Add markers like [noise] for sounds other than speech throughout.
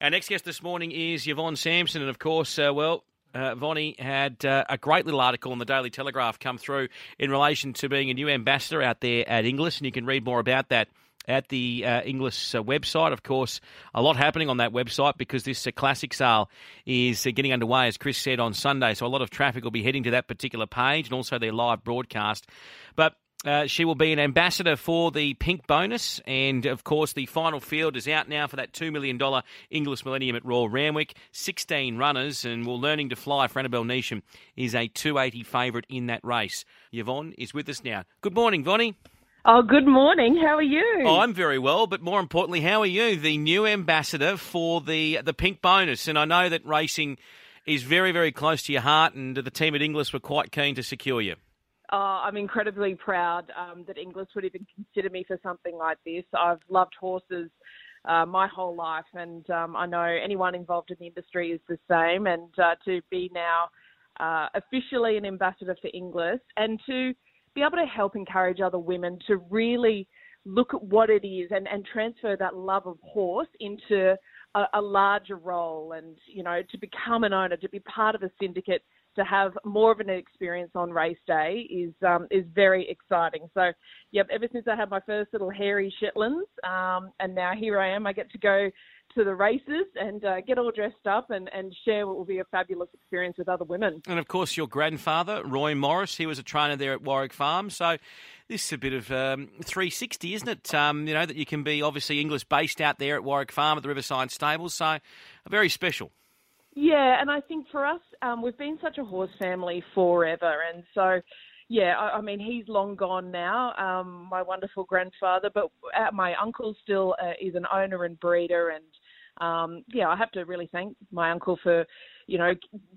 Our next guest this morning is Yvonne Sampson, and of course, uh, well, uh, Vonnie had uh, a great little article in the Daily Telegraph come through in relation to being a new ambassador out there at Inglis, and you can read more about that at the uh, Inglis uh, website. Of course, a lot happening on that website because this uh, classic sale is uh, getting underway, as Chris said on Sunday. So a lot of traffic will be heading to that particular page and also their live broadcast. But uh, she will be an ambassador for the Pink Bonus, and of course, the final field is out now for that $2 million Inglis Millennium at Royal Randwick. 16 runners, and we're Learning to Fly for Annabel Neasham is a 280 favourite in that race. Yvonne is with us now. Good morning, Vonnie. Oh, good morning. How are you? Oh, I'm very well, but more importantly, how are you? The new ambassador for the the Pink Bonus, and I know that racing is very, very close to your heart, and the team at Inglis were quite keen to secure you. Oh, I'm incredibly proud um, that Inglis would even consider me for something like this. I've loved horses uh, my whole life, and um, I know anyone involved in the industry is the same. And uh, to be now uh, officially an ambassador for Inglis and to be able to help encourage other women to really look at what it is and, and transfer that love of horse into a, a larger role and, you know, to become an owner, to be part of a syndicate to have more of an experience on race day is um, is very exciting. So, yep, ever since I had my first little hairy Shetlands, um, and now here I am, I get to go to the races and uh, get all dressed up and, and share what will be a fabulous experience with other women. And of course, your grandfather, Roy Morris, he was a trainer there at Warwick Farm. So this is a bit of um, 360, isn't it? Um, you know, that you can be obviously Inglis based out there at Warwick Farm at the Riverside Stables. So very special. Yeah, and I think for us, um, we've been such a horse family forever, and so yeah, I, I mean he's long gone now, um, my wonderful grandfather, but uh, my uncle still uh, is an owner and breeder, and um, yeah, I have to really thank my uncle for you know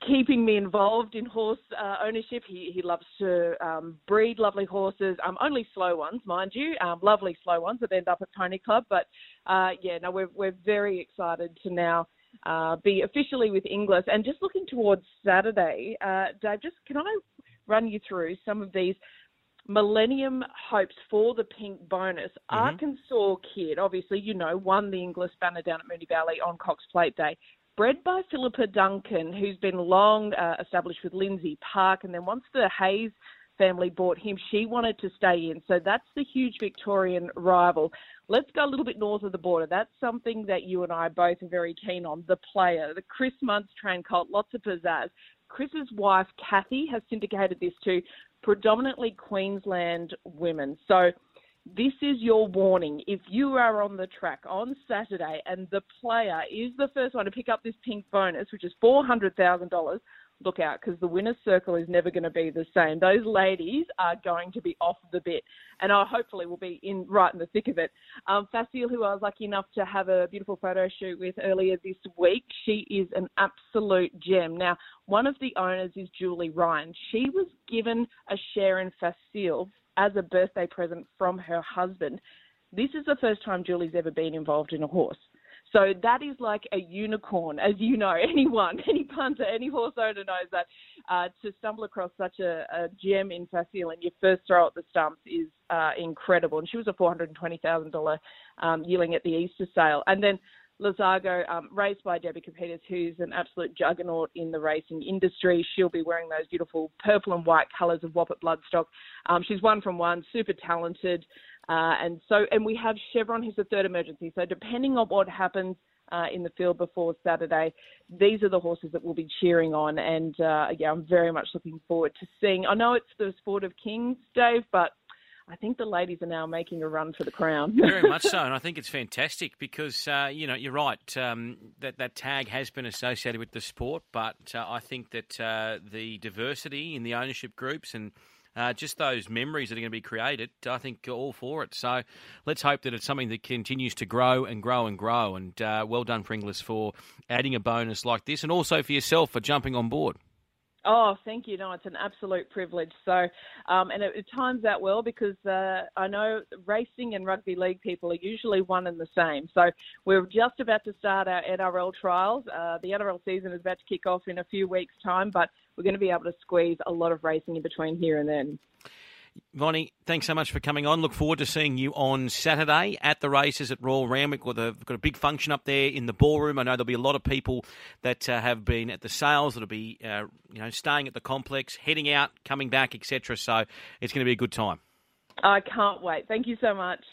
keeping me involved in horse uh, ownership. He he loves to um, breed lovely horses, um, only slow ones, mind you, um, lovely slow ones that end up at Pony Club, but uh, yeah, no, we're we're very excited to now uh, be officially with Inglis. And just looking towards Saturday, uh, Dave, just can I run you through some of these Millennium hopes for the pink bonus? Mm-hmm. Arkansas Kid, obviously, you know, won the Inglis banner down at Moonee Valley on Cox Plate Day. Bred by Philippa Duncan, who's been long uh, established with Lindsay Park, and then once the Hayes family bought him, she wanted to stay in. So that's the huge Victorian rival. Let's go a little bit north of the border. That's something that you and I both are very keen on. The player, the Chris Munce train cult, lots of pizzazz. Chris's wife, Kathy, has syndicated this to predominantly Queensland women. So this is your warning. If you are on the track on Saturday and the player is the first one to pick up this pink bonus, which is $400,000, look out because the winner's circle is never going to be the same. Those ladies are going to be off the bit, and I hopefully will be in right in the thick of it. Um, Facile, who I was lucky enough to have a beautiful photo shoot with earlier this week, she is an absolute gem. Now, one of the owners is Julie Ryan. She was given a share in Facile as a birthday present from her husband. This is the first time Julie's ever been involved in a horse. So that is like a unicorn, as you know. [laughs] Anyone, any punter, any horse owner knows that. Uh, to stumble across such a, a gem in Facile and your first throw at the stumps is uh, incredible. And she was a $420,000 um, yearling at the Easter sale. And then Lazago, um, raced by Debbie Kepitis, who's an absolute juggernaut in the racing industry. She'll be wearing those beautiful purple and white colours of Woppitt Bloodstock. Um, she's one from one, super talented. Uh, and so, and we have Chevron, who's the third emergency. So depending on what happens uh, in the field before Saturday, these are the horses that we'll be cheering on. And uh, yeah, I'm very much looking forward to seeing. I know it's the sport of kings, Dave, but I think the ladies are now making a run for the crown. Very [laughs] much so, and I think it's fantastic because uh, you know you're right um, that that tag has been associated with the sport, but uh, I think that uh, the diversity in the ownership groups and uh, just those memories that are going to be created, I think all for it. So let's hope that it's something that continues to grow and grow and grow. And uh, well done for Inglis for adding a bonus like this, and also for yourself for jumping on board. Oh, thank you. No, it's an absolute privilege. So, um, and it, it, times out well because uh, I know racing and rugby league people are usually one and the same. So we're just about to start our NRL trials. Uh, the NRL season is about to kick off in a few weeks' time, but we're going to be able to squeeze a lot of racing in between here and then. Vonnie, thanks so much for coming on. Look forward to seeing you on Saturday at the races at Royal Randwick. We've got a big function up there in the ballroom. I know there'll be a lot of people that uh, have been at the sales that'll be, uh, you know, staying at the complex, heading out, coming back, etc. So it's going to be a good time. I can't wait. Thank you so much.